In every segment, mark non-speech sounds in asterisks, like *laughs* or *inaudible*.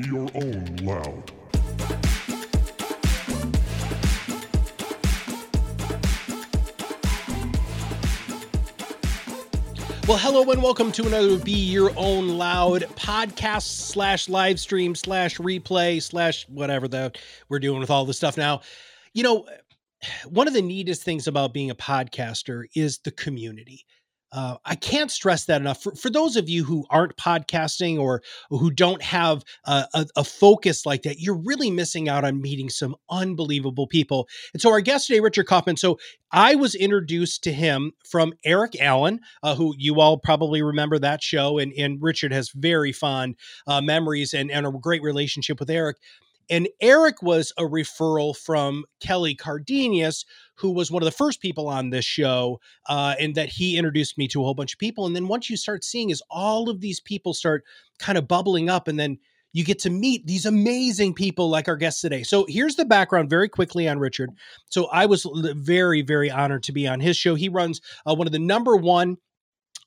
Be your own loud. Well, hello and welcome to another Be Your Own Loud podcast slash live stream slash replay slash whatever that we're doing with all this stuff now. You know, one of the neatest things about being a podcaster is the community. Uh, I can't stress that enough. For, for those of you who aren't podcasting or who don't have a, a, focus like that, you're really missing out on meeting some unbelievable people. And so, our guest today, Richard Kaufman. So, I was introduced to him from Eric Allen, uh, who you all probably remember that show. And, and Richard has very fond uh, memories and, and a great relationship with Eric. And Eric was a referral from Kelly Cardenas, who was one of the first people on this show, uh, and that he introduced me to a whole bunch of people. And then once you start seeing is all of these people start kind of bubbling up, and then you get to meet these amazing people like our guest today. So here's the background very quickly on Richard. So I was very, very honored to be on his show. He runs uh, one of the number one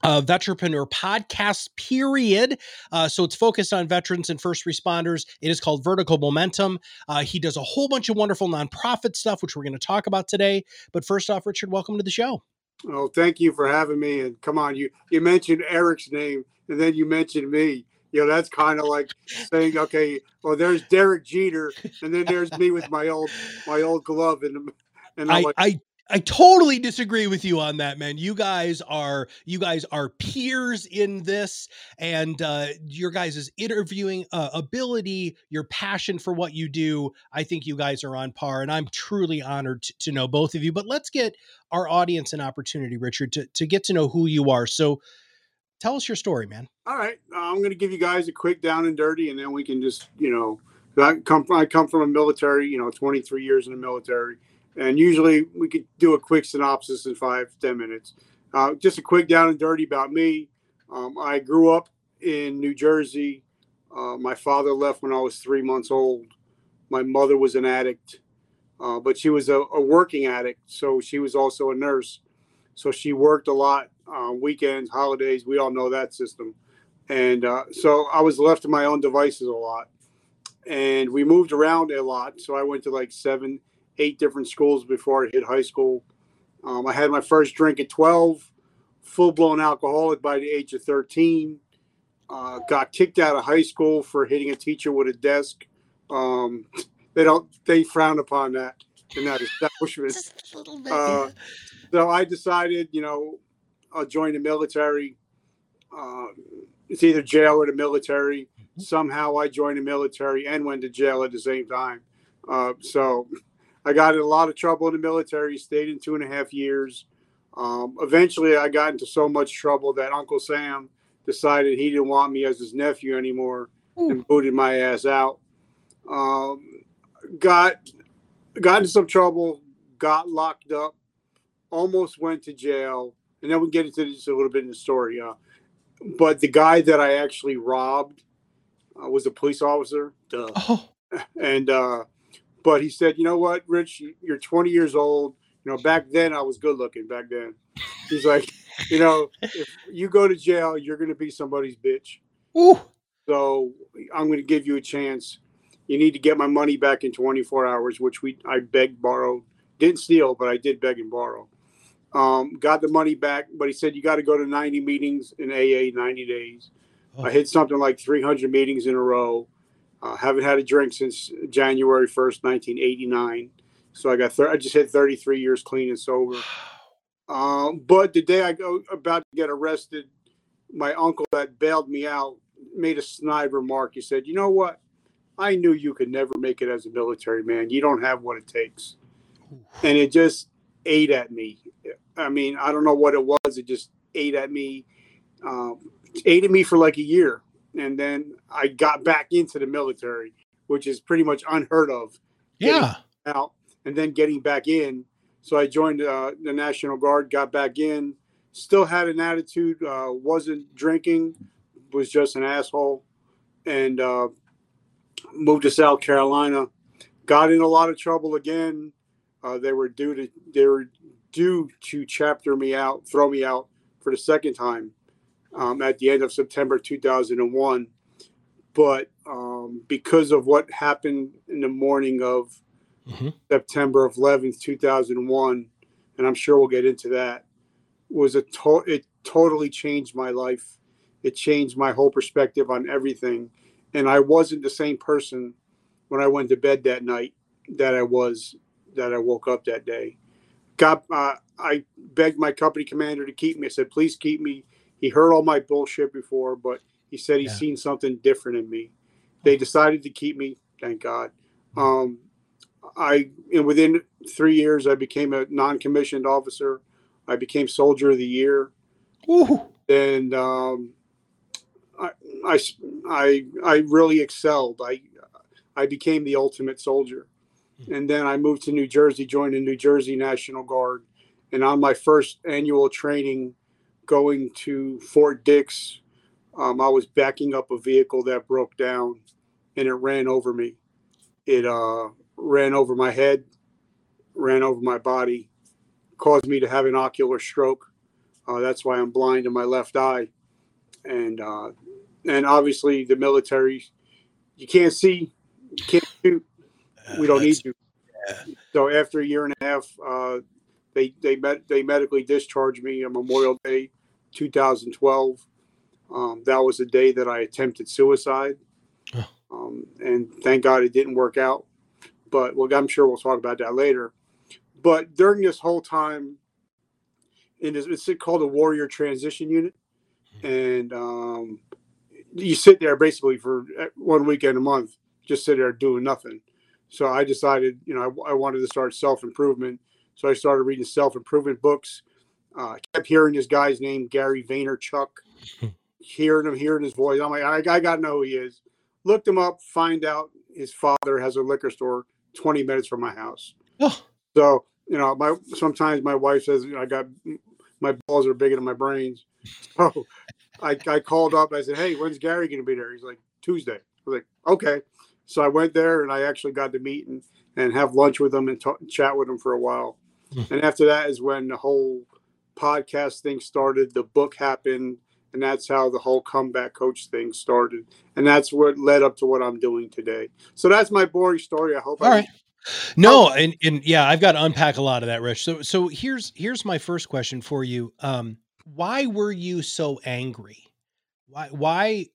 uh, Veterapreneur podcast, period. Uh, so it's focused on veterans and first responders. It is called Vertical Momentum. Uh, he does a whole bunch of wonderful nonprofit stuff, which we're going to talk about today. But first off, Richard, welcome to the show. Oh, thank you for having me. And come on, you you mentioned Eric's name, and then you mentioned me. You know, that's kind of like saying, okay, well, there's Derek Jeter, and then there's me with my old my old glove, and and I'm I, like, I I totally disagree with you on that, man. You guys are you guys are peers in this, and uh, your guys' interviewing uh, ability, your passion for what you do. I think you guys are on par, and I'm truly honored to, to know both of you. But let's get our audience an opportunity, Richard, to to get to know who you are. So, tell us your story, man. All right, uh, I'm going to give you guys a quick down and dirty, and then we can just you know, I come from, I come from a military, you know, 23 years in the military and usually we could do a quick synopsis in five ten minutes. Uh, just a quick down and dirty about me. Um, I grew up in New Jersey. Uh, my father left when I was three months old. My mother was an addict, uh, but she was a, a, working addict, so she was also a nurse. So she worked a lot, uh, weekends, holidays. We all know that system. And uh, so I was left to my own devices a lot. And we moved around a lot. So I went to like seven, eight different schools before I hit high school. Um, I had my first drink at 12, full blown alcoholic by the age of 13. Uh, got kicked out of high school for hitting a teacher with a desk. Um, *laughs* they don't, they frown upon that in that establishment. Uh, so I decided, you know, I'll join the military. Uh, it's either jail or the military. Mm-hmm. Somehow I joined the military and went to jail at the same time. Uh, so I got in a lot of trouble in the military, stayed in two and a half years. Um, eventually, I got into so much trouble that Uncle Sam decided he didn't want me as his nephew anymore mm. and booted my ass out. Um, got got into some trouble, got locked up, almost went to jail, and then we get into this a little bit in the story. Uh, but the guy that I actually robbed uh, was a police officer. Duh. Oh. *laughs* And uh, but he said, you know what, Rich, you're 20 years old. You know, back then I was good looking. Back then, he's like, you know, if you go to jail, you're going to be somebody's bitch. Ooh. So I'm going to give you a chance. You need to get my money back in 24 hours, which we I begged, borrowed, didn't steal, but I did beg and borrow. Um, got the money back, but he said you got to go to 90 meetings in AA 90 days. Oh. I hit something like 300 meetings in a row. Uh, haven't had a drink since January 1st, 1989. So I got, thir- I just hit 33 years clean and sober. *sighs* Um, but the day I go about to get arrested, my uncle that bailed me out made a snide remark. He said, "You know what? I knew you could never make it as a military man. You don't have what it takes." And it just ate at me. I mean, I don't know what it was. It just ate at me. Um, ate at me for like a year and then I got back into the military, which is pretty much unheard of. Yeah. Out and then getting back in. So I joined uh, the National Guard, got back in, still had an attitude, uh, wasn't drinking, was just an asshole, and uh, moved to South Carolina. Got in a lot of trouble again. Uh, they were due to they were due to chapter me out, throw me out for the second time um, at the end of September 2001. But um, because of what happened in the morning of hmm September 11th, 2001, and I'm sure we'll get into that, was a to- it totally changed my life. It changed my whole perspective on everything. And I wasn't the same person when I went to bed that night that I was that I woke up that day. Got uh, I begged my company commander to keep me. I said, please keep me. He heard all my bullshit before, but he said he's Yeah. seen something different in me. They decided to keep me, thank God. Um, I and within three years, I became a non-commissioned officer. I became Soldier of the Year, Ooh. and um, I, I, I, I really excelled. I, I became the ultimate soldier, and then I moved to New Jersey, joined the New Jersey National Guard, and on my first annual training, going to Fort Dix, um, I was backing up a vehicle that broke down, and it ran over me. It uh, ran over my head, ran over my body, caused me to have an ocular stroke. Uh, that's why I'm blind in my left eye, and uh, and obviously the military, you can't see, you can't shoot. We don't need That's- to. yeah. So after a year and a half, uh, they they met they medically discharged me on Memorial Day, 2012. Um, that was the day that I attempted suicide, Oh. um, and thank God it didn't work out. But well, I'm sure we'll talk about that later. But during this whole time, in this, it's called a Warrior Transition Unit, and um, you sit there basically for uh, one weekend a month, just sit there doing nothing. So I decided, you know, I, I wanted to start self improvement. So I started reading self improvement books. Uh, kept hearing this guy's name, Gary Vaynerchuk, *laughs* hearing him, hearing his voice. I'm like, I, I got to know who he is. Looked him up, find out his father has a liquor store 20 minutes from my house. Oh, So, you know, my sometimes my wife says, you know, I got my balls are bigger than my brains. *laughs* So I, I called up. I said, Hey, when's Gary going to be there? He's like, Tuesday. I was like, Okay. So I went there and I actually got to meet and, and have lunch with him and talk, chat with him for a while. *laughs* And after that is when the whole podcast thing started. The book happened. And that's how the whole comeback coach thing started. And that's what led up to what I'm doing today. So that's my boring story. I hope all I right. No, and and yeah, I've got to unpack a lot of that, Rich. So so here's here's my first question for you. Um, why were you so angry? Why why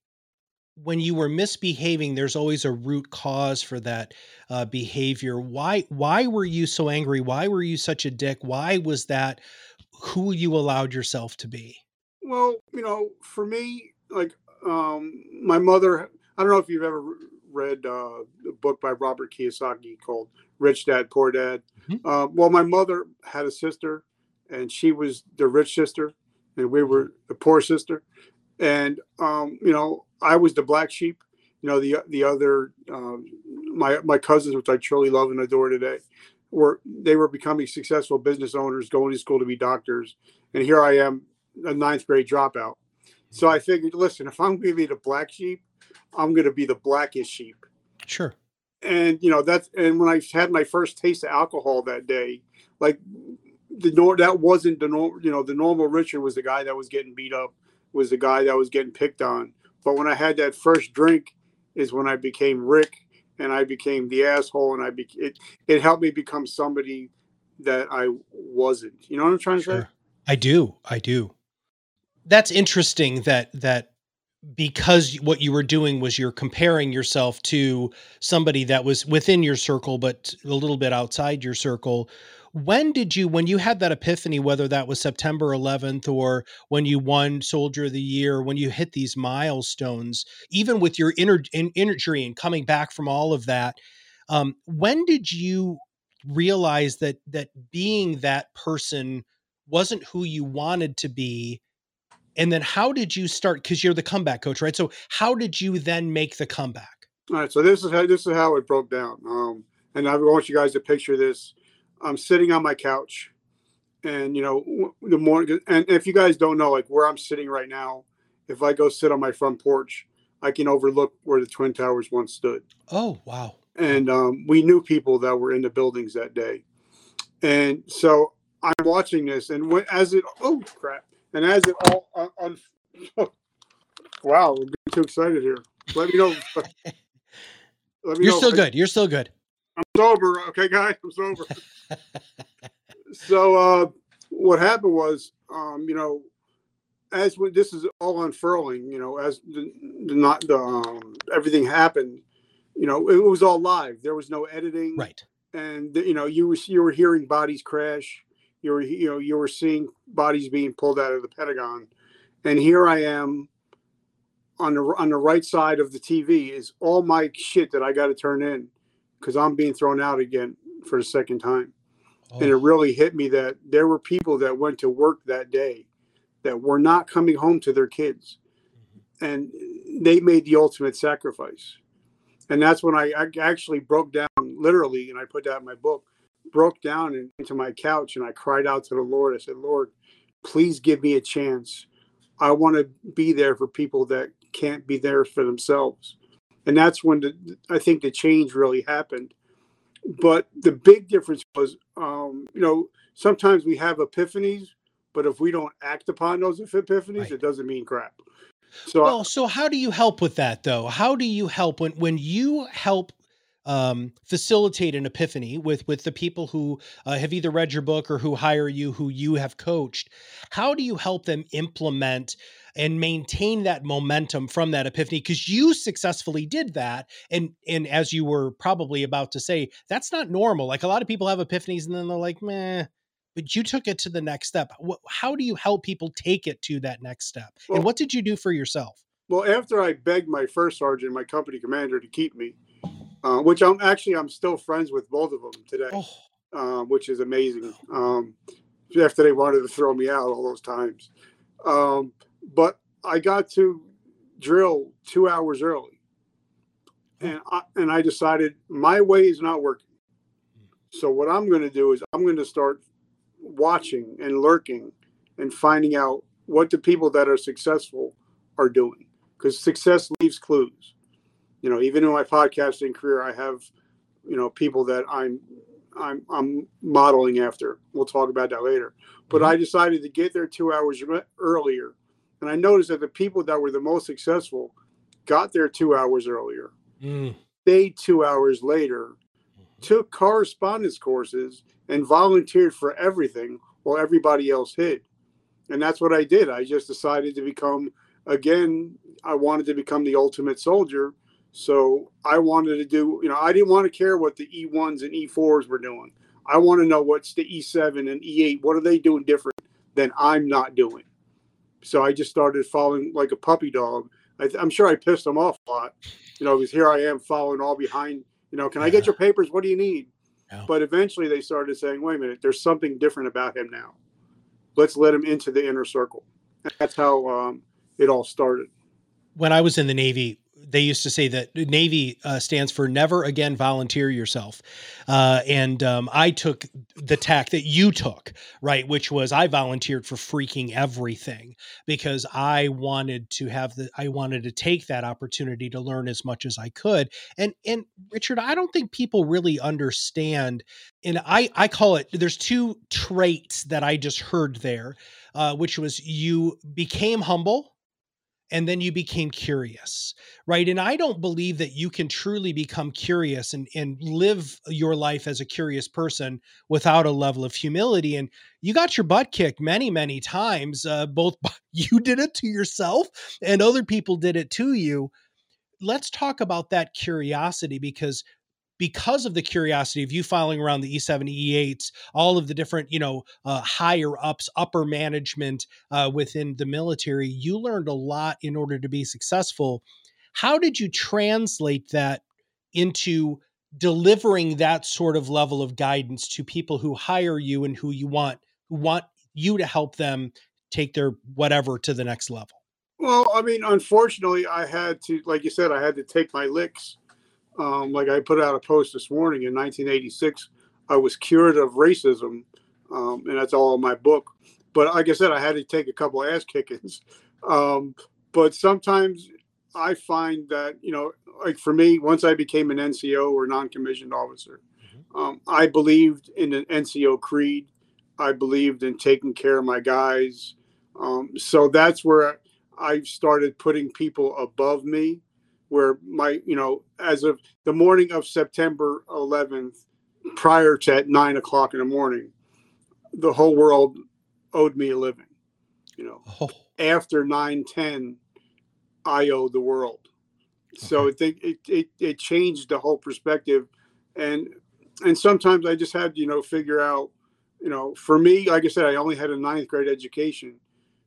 when you were misbehaving, there's always a root cause for that uh, behavior. Why why were you so angry? Why were you such a dick? Why was that who you allowed yourself to be? Well, you know, for me, like um, my mother, I don't know if you've ever read uh, a book by Robert Kiyosaki called Rich Dad, Poor Dad. Mhm. Uh, well, my mother had a sister, and she was the rich sister, and we were the poor sister. And um, you know, I was the black sheep. You know, the the other um, my my cousins, which I truly love and adore today, were they were becoming successful business owners, going to school to be doctors, and here I am, a ninth grade dropout. So I figured, listen, if I'm going to be the black sheep, I'm going to be the blackest sheep. Sure. And you know that's and when I had my first taste of alcohol that day, like the nor that wasn't the norm. You know, the normal Richard was the guy that was getting beat up, was the guy that was getting picked on. But when I had that first drink, is when I became Rick, and I became the asshole, and I be it. It helped me become somebody that I wasn't. You know what I'm trying to say? I do. I do. That's interesting that that because what you were doing was you're comparing yourself to somebody that was within your circle but a little bit outside your circle. When did you when you had that epiphany whether that was September 11th or when you won Soldier of the Year when you hit these milestones even with your inner in, injury and coming back from all of that um when did you realize that that being that person wasn't who you wanted to be and then how did you start because you're the comeback coach right so how did you then make the comeback All right, so this is how this is how it broke down. Um, and I want you guys to picture this. I'm sitting on my couch, and you know the morning. And if you guys don't know, like where I'm sitting right now, if I go sit on my front porch, I can overlook where the twin towers once stood. oh wow And um, we knew people that were in the buildings that day. And so I'm watching this, and when, as it oh crap, and as it all un, un, *laughs* wow, we're getting too excited here. Let me know. *laughs* You're still good. You're still good. I'm sober. Okay, guys, I'm sober. so uh, what happened was, um, you know, as we, this is all unfurling, you know, as the, the not the um, everything happened, you know, it was all live. There was no editing, right? And you know, you were you were hearing bodies crash. You were you know you were seeing bodies being pulled out of the Pentagon, and here I am on the on the right side of the TV is all my shit that I got to turn in because I'm being thrown out again for the second time. Oh. And it really hit me that there were people that went to work that day that were not coming home to their kids. Mm-hmm. And they made the ultimate sacrifice. And that's when I, I actually broke down literally, and I put that in my book, broke down into my couch and I cried out to the Lord. I said, Lord, please give me a chance. I want to be there for people that can't be there for themselves. And that's when the, I think the change really happened. But the big difference was, um, you know, sometimes we have epiphanies, but if we don't act upon those epiphanies, right. it doesn't mean crap. So, well, so how do you help with that though? How do you help when when you help um, facilitate an epiphany with with the people who uh, have either read your book or who hire you, who you have coached. How do you help them implement and maintain that momentum from that epiphany? Because you successfully did that, and and as you were probably about to say, that's not normal. Like a lot of people have epiphanies and then they're like, meh. But you took it to the next step. How do you help people take it to that next step? Well, and what did you do for yourself? Well, after I begged my first sergeant, my company commander, to keep me, uh, which I'm actually I'm still friends with both of them today, oh. uh, which is amazing. Um, after they wanted to throw me out all those times, um, but I got to drill two hours early, and I, and I decided my way is not working. So what I'm going to do is I'm going to start watching and lurking and finding out what the people that are successful are doing because success leaves clues you know, even in my podcasting career, I have, you know, people that I'm I'm I'm modeling after. We'll talk about that later. But mm-hmm. I decided to get there two hours earlier, and I noticed that the people that were the most successful got there two hours earlier, mm. stayed two hours later, mm-hmm. took correspondence courses, and volunteered for everything while everybody else hid. And that's what I did. I just decided to become again. I wanted to become the ultimate soldier so I wanted to do, you know, I didn't want to care what the E1s and E4s were doing. I want to know what's the E7 and E8. What are they doing different than I'm not doing? So I just started following like a puppy dog. I, am sure I pissed them off a lot, you know, because here I am following all behind. You know, can yeah. I get your papers? What do you need? But eventually they started saying, wait a minute, there's something different about him now. Let's let him into the inner circle. And that's how um, it all started. When I was in the Navy, they used to say that Navy uh, stands for never again volunteer yourself. Uh, and um, I took the tack that you took, right? Which was I volunteered for freaking everything because I wanted to have the, I wanted to take that opportunity to learn as much as I could. And, and Richard, I don't think people really understand. And I, I call it, there's two traits that I just heard there, uh, which was you became humble and then you became curious right? And i don't believe that you can truly become curious and, and live your life as a curious person without a level of humility and you got your butt kicked many many times uh, both *laughs* you did it to yourself and other people did it to you. Let's talk about that curiosity because because of the curiosity of you following around the E7, E8s, all of the different, you know, uh, higher ups, upper management uh, within the military, you learned a lot in order to be successful. How did you translate that into delivering that sort of level of guidance to people who hire you and who you want, who want you to help them take their whatever to the next level? Well, I mean, unfortunately, I had to, like you said, I had to take my licks um, like I put out a post this morning in 1986, I was cured of racism, um, and that's all in my book. But like I said, I had to take a couple ass kickings. Um, but sometimes I find that you know, like for me, once I became an NCO or non-commissioned officer, mm-hmm. um, I believed in an NCO creed. I believed in taking care of my guys. Um, so that's where I started putting people above me where my, you know, as of the morning of September 11th, prior to at nine o'clock in the morning, the whole world owed me a living. You know, Oh, after 9 10, I owe the world. So I think it, it, it changed the whole perspective. And, and sometimes I just had, you know, figure out, you know, for me, like I said, I only had a ninth grade education.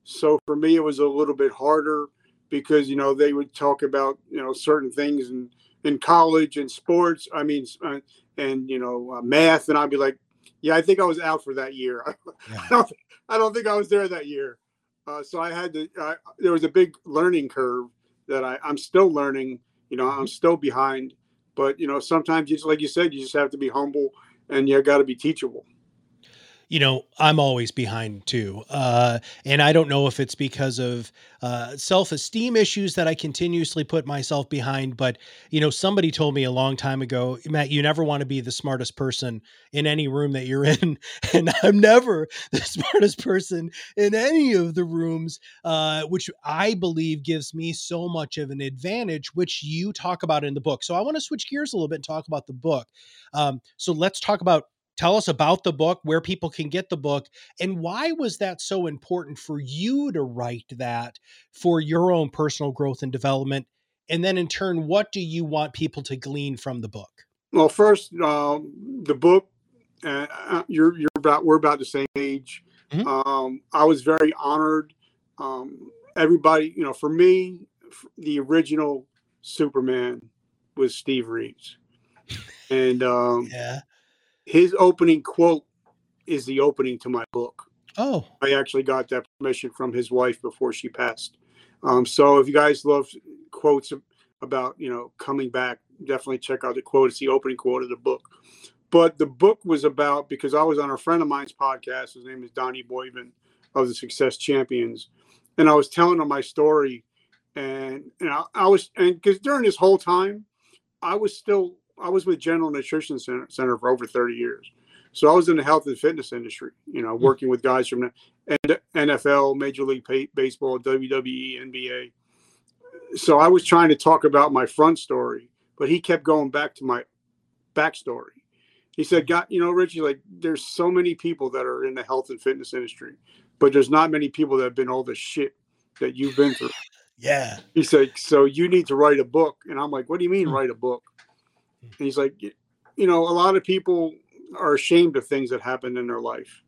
So for me, it was a little bit harder because, you know, they would talk about, you know, certain things in, in college and sports. I mean, uh, and, you know, uh, math. And I'd be like, yeah, I think I was out for that year. *laughs* I don't, I don't think I was there that year. Uh, so I had to, I, there was a big learning curve that I, I'm still learning, you know, I'm still behind, but you know, sometimes just, like you said, you just have to be humble and you got to be teachable. You know, I'm always behind too. Uh, and I don't know if it's because of uh, self esteem issues that I continuously put myself behind. But, you know, somebody told me a long time ago, Matt, you never want to be the smartest person in any room that you're in. *laughs* And I'm never the *laughs* smartest person in any of the rooms, uh, which I believe gives me so much of an advantage, which you talk about in the book. So I want to switch gears a little bit and talk about the book. Um, so let's talk about tell us about the book where people can get the book and why was that so important for you to write that for your own personal growth and development and then in turn what do you want people to glean from the book Well, first, um, the book, uh, uh, you're, you're about, we're about the same age. Mhm. Um, I was very honored. Um, everybody, you know, for me, the original Superman was Steve Reeves. And um, yeah his opening quote is the opening to my book. oh I actually got that permission from his wife before she passed. Um, so if you guys love quotes about you know coming back, definitely check out the quote. It's the opening quote of the book. But the book was about because I was on a friend of mine's podcast. His name is Donnie Boivin of the Success Champions, and I was telling him my story, and you know I was and because during this whole time, I was still I was with General Nutrition Center, Center for over thirty years. So I was in the health and fitness industry, you know, working with guys from the NFL, Major League Baseball, WWE, NBA. So I was trying to talk about my front story, but he kept going back to my backstory. He said, "God, you know, Richie, like there's so many people that are in the health and fitness industry, but there's not many people that have been all the shit that you've been through." *laughs* yeah He said, "So you need to write a book." And I'm like, "What do you mean Hmm. write a book?" And he's like, "You know, a lot of people are ashamed of things that happened in their life."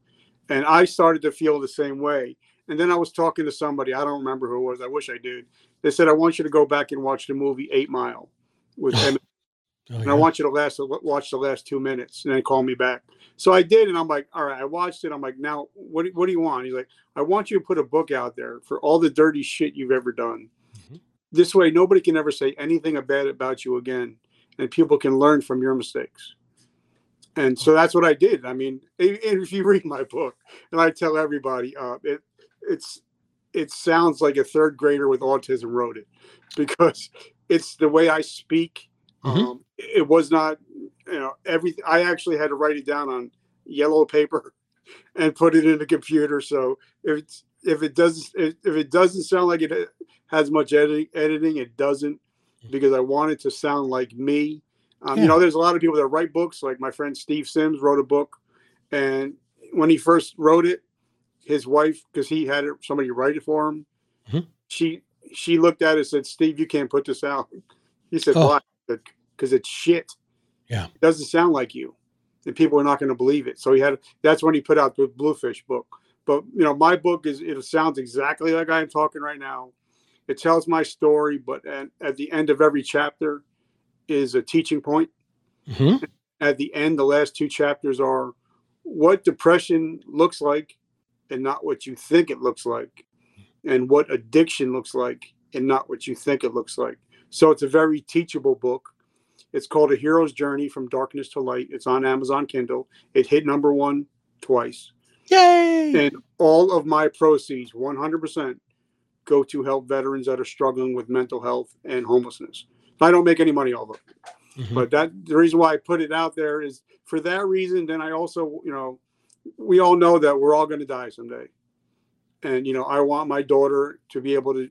And I started to feel the same way. And then I was talking to somebody, I don't remember who it was. I wish I did. They said, "I want you to go back and watch the movie 8 Mile with *laughs* Oh, and yeah. I want you to last watch the last two minutes and then call me back. So I did, and I'm like, all right, I watched it. I'm like, now what? What do you want? He's like, I want you to put a book out there for all the dirty shit you've ever done. Mhm. This way, nobody can ever say anything bad about you again, and people can learn from your mistakes. And so that's what I did. I mean, if you read my book, and I tell everybody, uh, it it's it sounds like a third grader with autism wrote it *laughs* because it's the way I speak. Mhm. Um, it was not, you know, everything. I actually had to write it down on yellow paper *laughs* and put it in the computer. So if it's, if it doesn't if it doesn't sound like it has much editing, editing, it doesn't because I want it to sound like me. Um, Yeah. You know, there's a lot of people that write books. Like my friend Steve Sims wrote a book, and when he first wrote it, his wife, because he had somebody write it for him, Mhm. she she looked at it and said, "Steve, you can't put this out." *laughs* He said, Oh. "Why?" Because it's shit. Yeah. it doesn't sound like you, and people are not going to believe it. So he had. That's when he put out the Bluefish book. But you know, my book is it sounds exactly like I'm talking right now. It tells my story, but at, at the end of every chapter is a teaching point. Mhm. At the end, the last two chapters are what depression looks like and not what you think it looks like, and what addiction looks like and not what you think it looks like. So it's a very teachable book. It's called A Hero's Journey from Darkness to Light. It's on Amazon Kindle. It hit number one twice. yay And all of my proceeds, 100%, go to help veterans that are struggling with mental health and homelessness. I don't make any money off of it. Mhm. But that the reason why I put it out there is for that reason. Then I also, you know, we all know that we're all going to die someday. And, you know, I want my daughter to be able to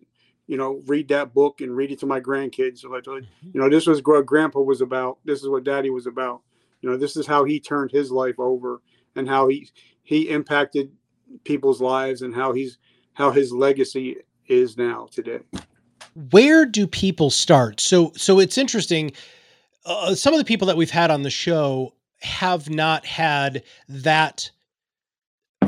you know, read that book and read it to my grandkids. So like, Mm-hmm. you know, this was what grandpa was about. This is what daddy was about. You know, this is how he turned his life over and how he he impacted people's lives and how he's how his legacy is now today. where do people start? So so it's interesting. Uh, some of the people that we've had on the show have not had that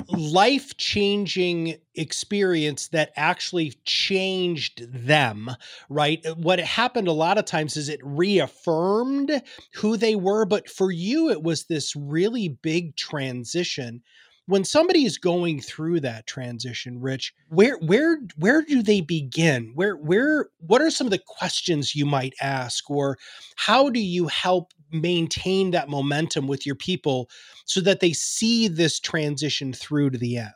life changing experience that actually changed them right? What happened a lot of times is it reaffirmed who they were but for you it was this really big transition when somebody is going through that transition rich where where where do they begin where where what are some of the questions you might ask or how do you help maintain that momentum with your people so that they see this transition through to the end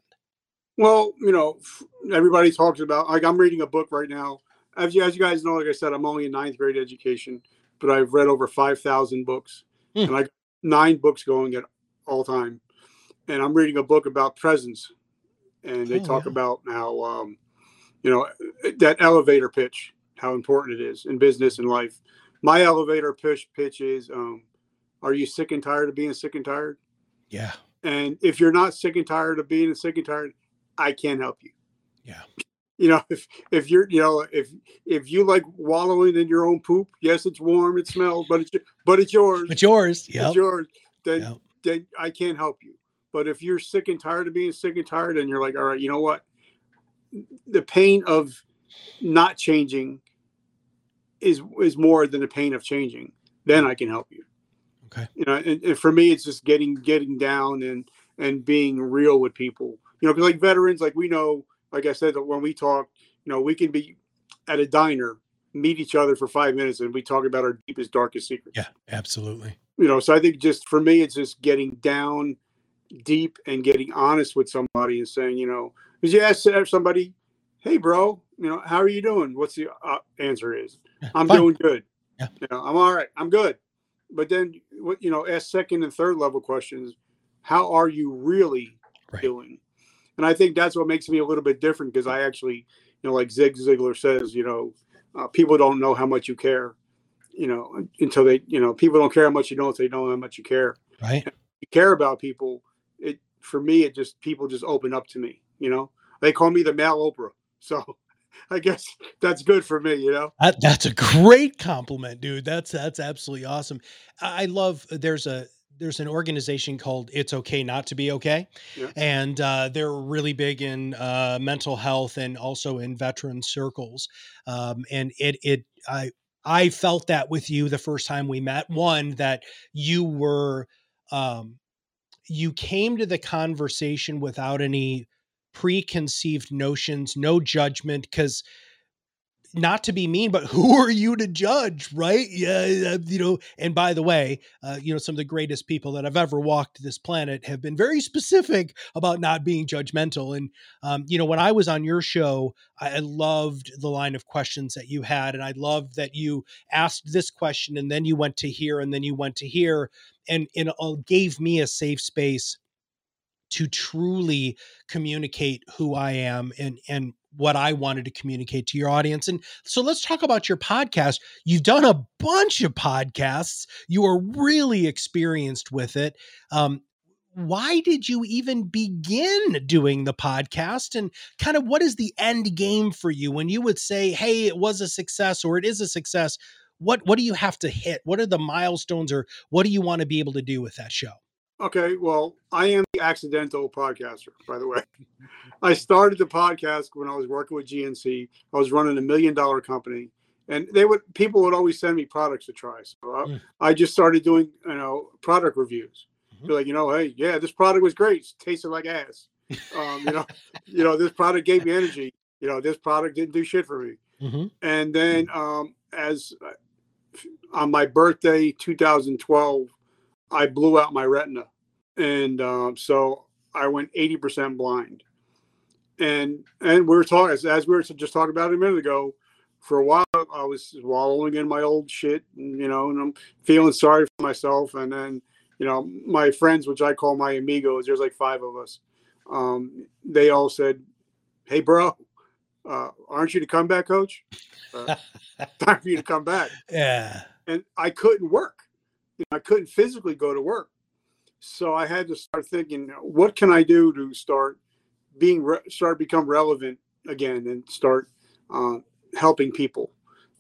Well, you know, everybody talks about like I'm reading a book right now. As you, as you guys know, like I said, I'm only in ninth grade education, but I've read over five thousand books, Hmm. and I nine books going at all time. And I'm reading a book about presence, and they Oh, talk yeah. about how, um, you know, that elevator pitch, how important it is in business and life. My elevator pitch pitch is, um, are you sick and tired of being sick and tired? yeah And if you're not sick and tired of being sick and tired, I can't help you. Yeah. *laughs* You know, if if you're, you know, if if you like wallowing in your own poop, yes, it's warm, it smells, but it's but it's yours. it's yours yeah It's yours. Then Yep. then I can't help you. But if you're sick and tired of being sick and tired, and you're like, all right, you know what? The pain of not changing is is more than the pain of changing. Then I can help you okay you know and, and for me it's just getting getting down and and being real with people you know because like veterans like we know like i said that when we talk you know we can be at a diner meet each other for five minutes and we talk about our deepest darkest secrets yeah absolutely you know so i think just for me it's just getting down deep and getting honest with somebody and saying you know because you ask somebody hey bro you know how are you doing? What's the uh, answer is Yeah, i'm fine. doing good. Yeah. you know i'm all right. I'm good. But then what you know ask second and third level questions how are you really Right. doing? And i think that's what makes me a little bit different because i actually you know like zig ziglar says you know uh, people don't know how much you care you know until they you know people don't care how much you know if they don't know how much you care. Right. You care about people for me it just people just open up to me you know they call me the male oprah so *laughs* i guess that's good for me you know That, that's a great compliment, dude. That's that's absolutely awesome. I love there's a there's an organization called It's Okay Not to Be Okay, Yeah. and uh, they're really big in uh, mental health and also in veteran circles. Um, and it it I I felt that with you the first time we met. One that you were um, you came to the conversation without any preconceived notions, no judgment, because not to be mean, but who are you to judge, right? Yeah, you know. And by the way, uh, you know, some of the greatest people that I've ever walked this planet have been very specific about not being judgmental. And um, you know, when I was on your show, I, I loved the line of questions that you had, and I loved that you asked this question, and then you went to here, and then you went to here, and and it gave me a safe space to truly communicate who I am and and what I wanted to communicate to your audience. And so let's talk about your podcast. You've done a bunch of podcasts. You are really experienced with it. Um, why did you even begin doing the podcast and kind of what is the end game for you when you would say hey it was a success or it is a success what what do you have to hit what are the milestones or what do you want to be able to do with that show Okay, well, I am the accidental podcaster, by the way. I started the podcast when I was working with GNC. I was running a million dollar company, and they would people would always send me products to try. So I, Mm. I just started doing you know product reviews. Mhm. Be like, you know, hey, yeah, this product was great. It tasted like ass. Um, you know, *laughs* you know, this product gave me energy. You know, this product didn't do shit for me. mm-hmm. And then um, as uh, on my birthday, 2012, I blew out my retina, and um, so I went 80% blind. And and we were talking as, as we were just talking about a minute ago. For a while, I was wallowing in my old shit, and, you know, and I'm feeling sorry for myself. And then, you know, my friends, which I call my amigos, there's like five of us. Um, they all said, "Hey, bro, uh, aren't you the comeback coach? Uh, *laughs* *laughs* time for you to come back. Yeah. And I couldn't work. You know, I couldn't physically go to work. So I had to start thinking, what can I do to start being, re- start become relevant again and start uh, helping people.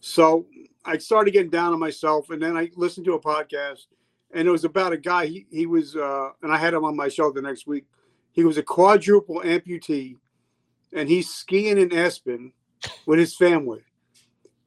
So I started getting down on myself, and then I listened to a podcast, and it was about a guy. He he was, uh, and I had him on my show the next week. He was a quadruple amputee, and he's skiing in Aspen with his family.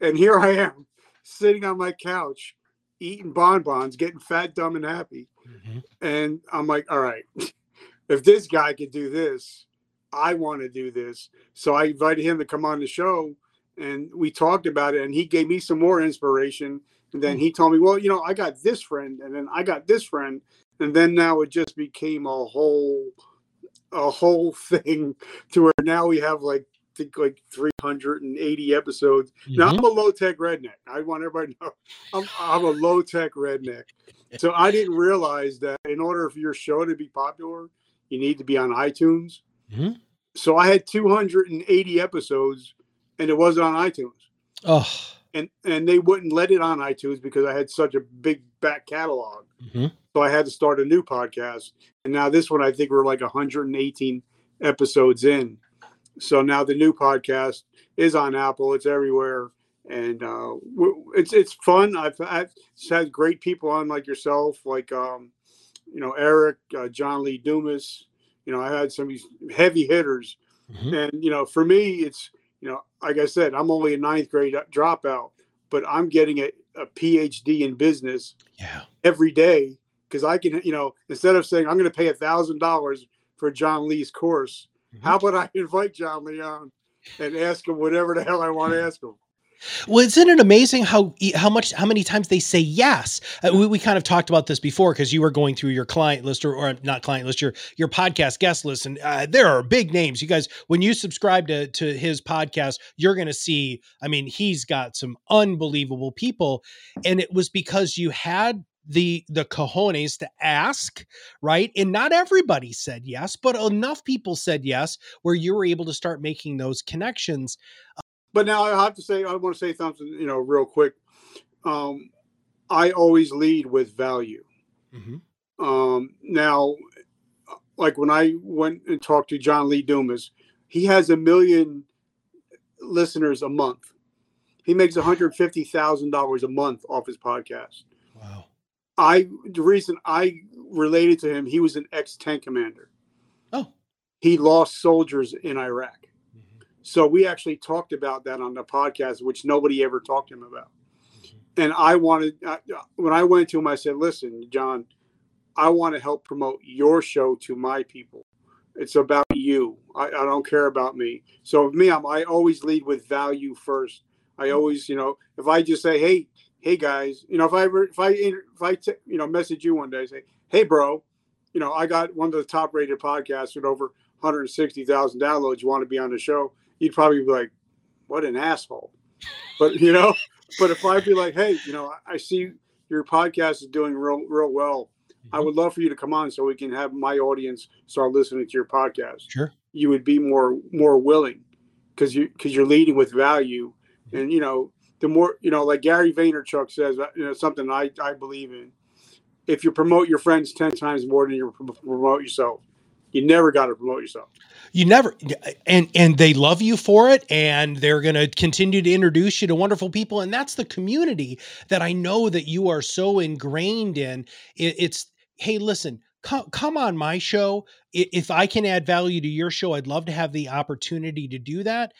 And here I am, sitting on my couch, eating bonbons, getting fat, dumb, and happy. Mm-hmm. And I'm like, all right, *laughs* if this guy could do this, I want to do this. So I invited him to come on the show and we talked about it and he gave me some more inspiration. And then he told me, well, you know, I got this friend and then I got this friend. And then now it just became a whole, a whole *laughs* thing to where now we have like, think like 380 episodes. Mm-hmm. Now I'm a low tech redneck. I want everybody to know I'm, I'm a low tech redneck. So I didn't realize that in order for your show to be popular, you need to be on iTunes. Mm-hmm. So I had 280 episodes, and it wasn't on iTunes. Oh, and and they wouldn't let it on iTunes because I had such a big back catalog. Mm-hmm. So I had to start a new podcast, and now this one I think we're like 118 episodes in. So now the new podcast is on Apple. It's everywhere, and uh, it's it's fun. I've, I've had great people on like yourself, like um, you know Eric, uh, John Lee Dumas, you know, I had some heavy hitters, mm-hmm. and you know, for me, it's you know, like I said, I'm only a ninth grade dropout, but I'm getting a, a PhD in business yeah. every day because I can, you know, instead of saying I'm going to pay a thousand dollars for John Lee's course. How about I invite John Lee on and ask him whatever the hell I want to *laughs* ask him? Well, isn't it amazing how how much how many times they say yes? Uh, we, we kind of talked about this before because you were going through your client list or, or not client list, your your podcast guest list, and uh, there are big names. You guys, when you subscribe to to his podcast, you're going to see. I mean, he's got some unbelievable people, and it was because you had the the cojones to ask right and not everybody said yes but enough people said yes where you were able to start making those connections but now I have to say, I want to say something, you know, real quick. Um, I always lead with value. Mm-hmm. Um, now, like when I went and talked to John Lee Dumas, he has a million listeners a month. He makes one hundred fifty thousand dollars a month off his podcast. Wow! I the reason I related to him, he was an ex tank commander. Oh, he lost soldiers in Iraq. So we actually talked about that on the podcast, which nobody ever talked to him about. Mm-hmm. And I wanted, when I went to him, I said, listen, John, I want to help promote your show to my people. It's about you. I, I don't care about me. So me, I'm, I always lead with value first. I mm-hmm. always, you know, if I just say, hey, hey guys, you know, if I if I if I t- you know message you one day, say, hey bro, you know, I got one of the top rated podcasts with over 160,000 downloads. You want to be on the show? you'd probably be like, what an asshole. But, you know, *laughs* but if I'd be like, hey, you know, I see your podcast is doing real, real well. Mm-hmm. I would love for you to come on so we can have my audience start listening to your podcast. Sure. You would be more, more willing because you, because you're leading with value. And, you know, the more, you know, like Gary Vaynerchuk says, uh, you know, something I, I believe in. If you promote your friends 10 times more than you promote yourself, you never got to promote yourself. You never and and they love you for it and they're going to continue to introduce you to wonderful people and that's the community that i know that you are so ingrained in. It, it's hey listen come, come on my show. If i can add value to your show i'd love to have the opportunity to do that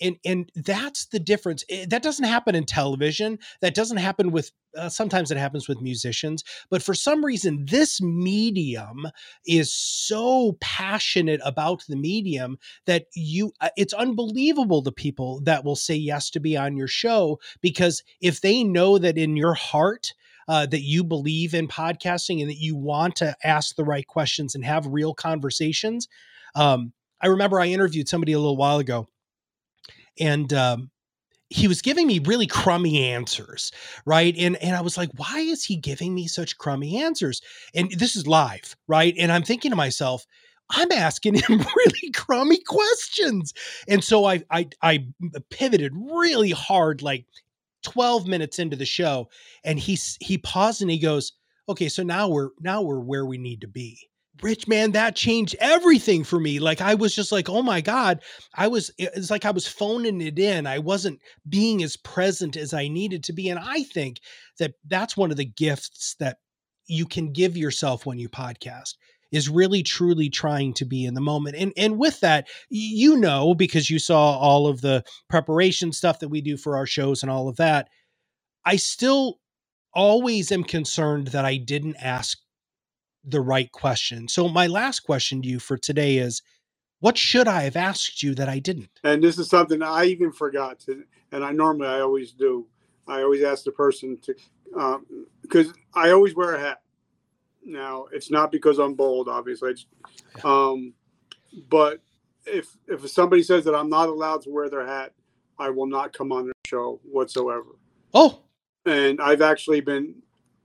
and and that's the difference it, eh, that doesn't happen in television that doesn't happen with uh, sometimes it happens with musicians but for some reason this medium is so passionate about the medium that you uh, it's unbelievable the people that will say yes to be on your show because if they know that in your heart uh, that you believe in podcasting and that you want to ask the right questions and have real conversations um, i remember i interviewed somebody a little while ago and um, he was giving me really crummy answers, right? And and I was like, why is he giving me such crummy answers? And this is live, right? And I'm thinking to myself, I'm asking *laughs* him really crummy questions. And so I I I pivoted really hard like 12 minutes into the show and he he paused and he goes, "Okay, so now we're now we're where we need to be." Rich man, that changed everything for me. Like I was just like, "Oh my god." I was it's like I was phoning it in. I wasn't being as present as I needed to be and I think that that's one of the gifts that you can give yourself when you podcast is really truly trying to be in the moment. And and with that, you know because you saw all of the preparation stuff that we do for our shows and all of that, I still always am concerned that I didn't ask the right question. So my last question to you for today is what should I have asked you that I didn't? And this is something I even forgot to, and I normally I always do. I always ask the person to, because um, I always wear a hat. Now it's not because I'm bold, obviously. Um, but if if somebody says that I'm not allowed to wear their hat, I will not come on their show whatsoever. Oh, and I've actually been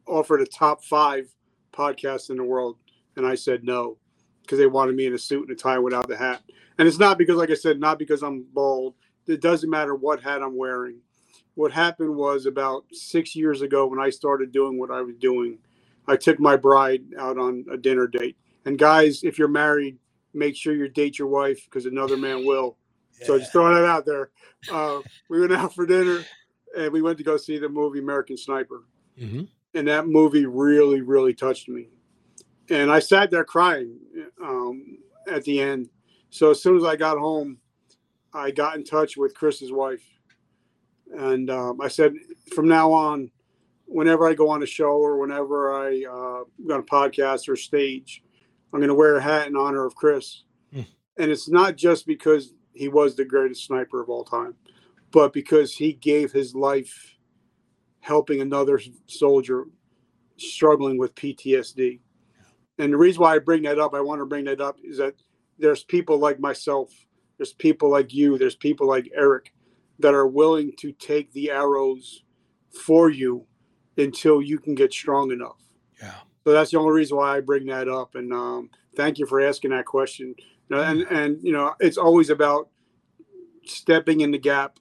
offered a top five podcast in the world, and I said no because they wanted me in a suit and a tie without the hat. And it's not because, like I said, not because I'm bald. It doesn't matter what hat I'm wearing. What happened was about six years ago when I started doing what I was doing I took my bride out on a dinner date. And guys, if you're married, make sure you date your wife because another man will. Yeah. So just throwing that out there. Uh, we went out for dinner and we went to go see the movie American Sniper. Mm-hmm. And that movie really, really touched me. And I sat there crying um, at the end. So as soon as I got home, I got in touch with Chris's wife. And um, I said, from now on, whenever I go on a show or whenever I uh, go on a podcast or stage, I'm going to wear a hat in honor of Chris. Mm. And it's not just because he was the greatest sniper of all time, but because he gave his life helping another soldier struggling with PTSD. And the reason why I bring that up, I want to bring that up, is that there's people like myself, there's people like you, there's people like Eric that are willing to take the arrows for you until you can get strong enough. Yeah. So that's the only reason why I bring that up. And um, thank you for asking that question. And and you know, it's always about stepping in the gap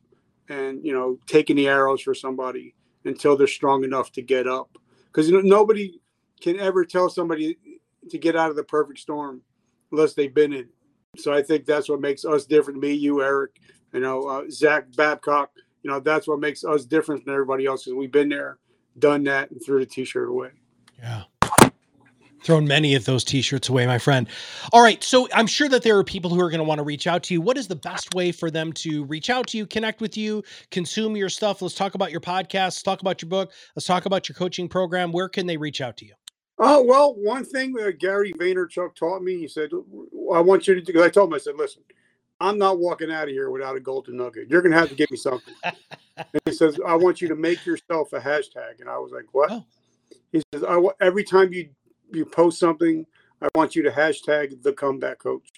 and you know taking the arrows for somebody until they're strong enough to get up. Because you know, nobody can ever tell somebody to get out of the perfect storm unless they've been in. So I think that's what makes us different. Me, you, Eric, you know, uh, Zach Babcock. You know, that's what makes us different than everybody else because we've been there done that and threw the t-shirt away. Yeah. Thrown many of those t-shirts away, my friend. All right. So I'm sure that there are people who are going to want to reach out to you. What is the best way for them to reach out to you, connect with you, consume your stuff? Let's talk about your podcast. Let's talk about your book. Let's talk about your coaching program. Where can they reach out to you? Oh, well, one thing that Gary Vaynerchuk taught me, he said, I want you to because I told him, I said, listen, I'm not walking out of here without a golden nugget. You're going to have to give me something. *laughs* and he says, I want you to make yourself a hashtag. And I was like, what? Oh. He says, I, every time you, you post something, I want you to hashtag the comeback coach.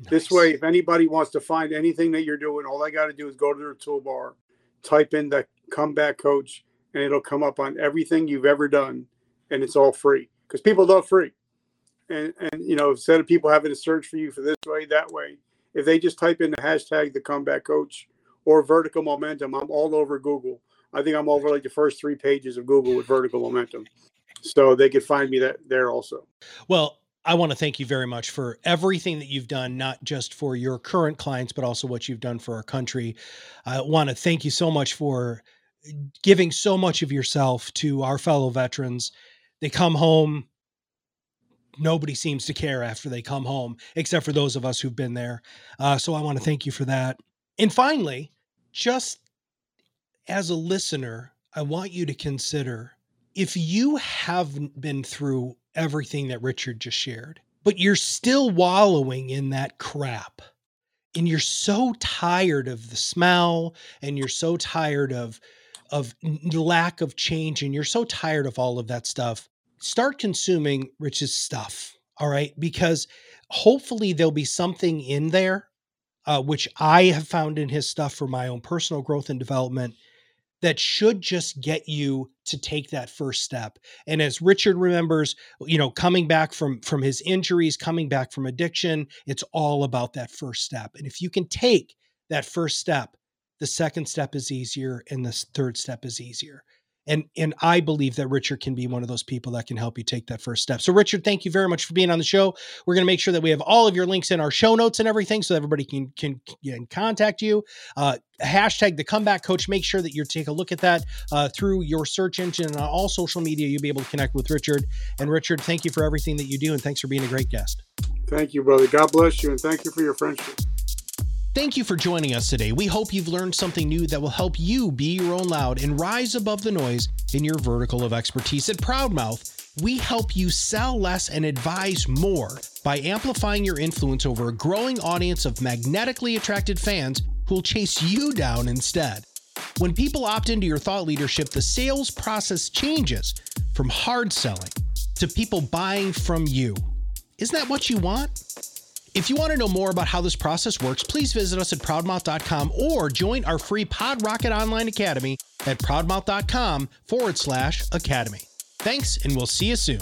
Nice. This way, if anybody wants to find anything that you're doing, all I got to do is go to their toolbar, type in the comeback coach, and it'll come up on everything you've ever done. And it's all free because people love free. And, and, you know, instead of people having to search for you for this way, that way, if they just type in the hashtag the comeback coach or vertical momentum, I'm all over Google. I think I'm over like the first three pages of Google with vertical momentum. So they could find me that there also. Well, I want to thank you very much for everything that you've done, not just for your current clients, but also what you've done for our country. I want to thank you so much for giving so much of yourself to our fellow veterans. They come home nobody seems to care after they come home, except for those of us who've been there. Uh, so I want to thank you for that. And finally, just as a listener, I want you to consider if you have been through everything that Richard just shared, but you're still wallowing in that crap and you're so tired of the smell and you're so tired of of lack of change and you're so tired of all of that stuff start consuming Rich's stuff. All right. Because hopefully there'll be something in there, uh, which I have found in his stuff for my own personal growth and development that should just get you to take that first step. And as Richard remembers, you know, coming back from from his injuries, coming back from addiction, it's all about that first step. And if you can take that first step, the second step is easier and the third step is easier and and I believe that Richard can be one of those people that can help you take that first step. So Richard, thank you very much for being on the show. We're going to make sure that we have all of your links in our show notes and everything, so everybody can can, can contact you. Uh, hashtag the comeback coach. Make sure that you take a look at that uh, through your search engine and on all social media. You'll be able to connect with Richard. And Richard, thank you for everything that you do, and thanks for being a great guest. Thank you, brother. God bless you, and thank you for your friendship. Thank you for joining us today. We hope you've learned something new that will help you be your own loud and rise above the noise in your vertical of expertise. At Proudmouth, we help you sell less and advise more by amplifying your influence over a growing audience of magnetically attracted fans who'll chase you down instead. When people opt into your thought leadership, the sales process changes from hard selling to people buying from you. Isn't that what you want? If you want to know more about how this process works, please visit us at proudmouth.com or join our free Pod Rocket Online Academy at proudmouth.com forward slash academy. Thanks, and we'll see you soon.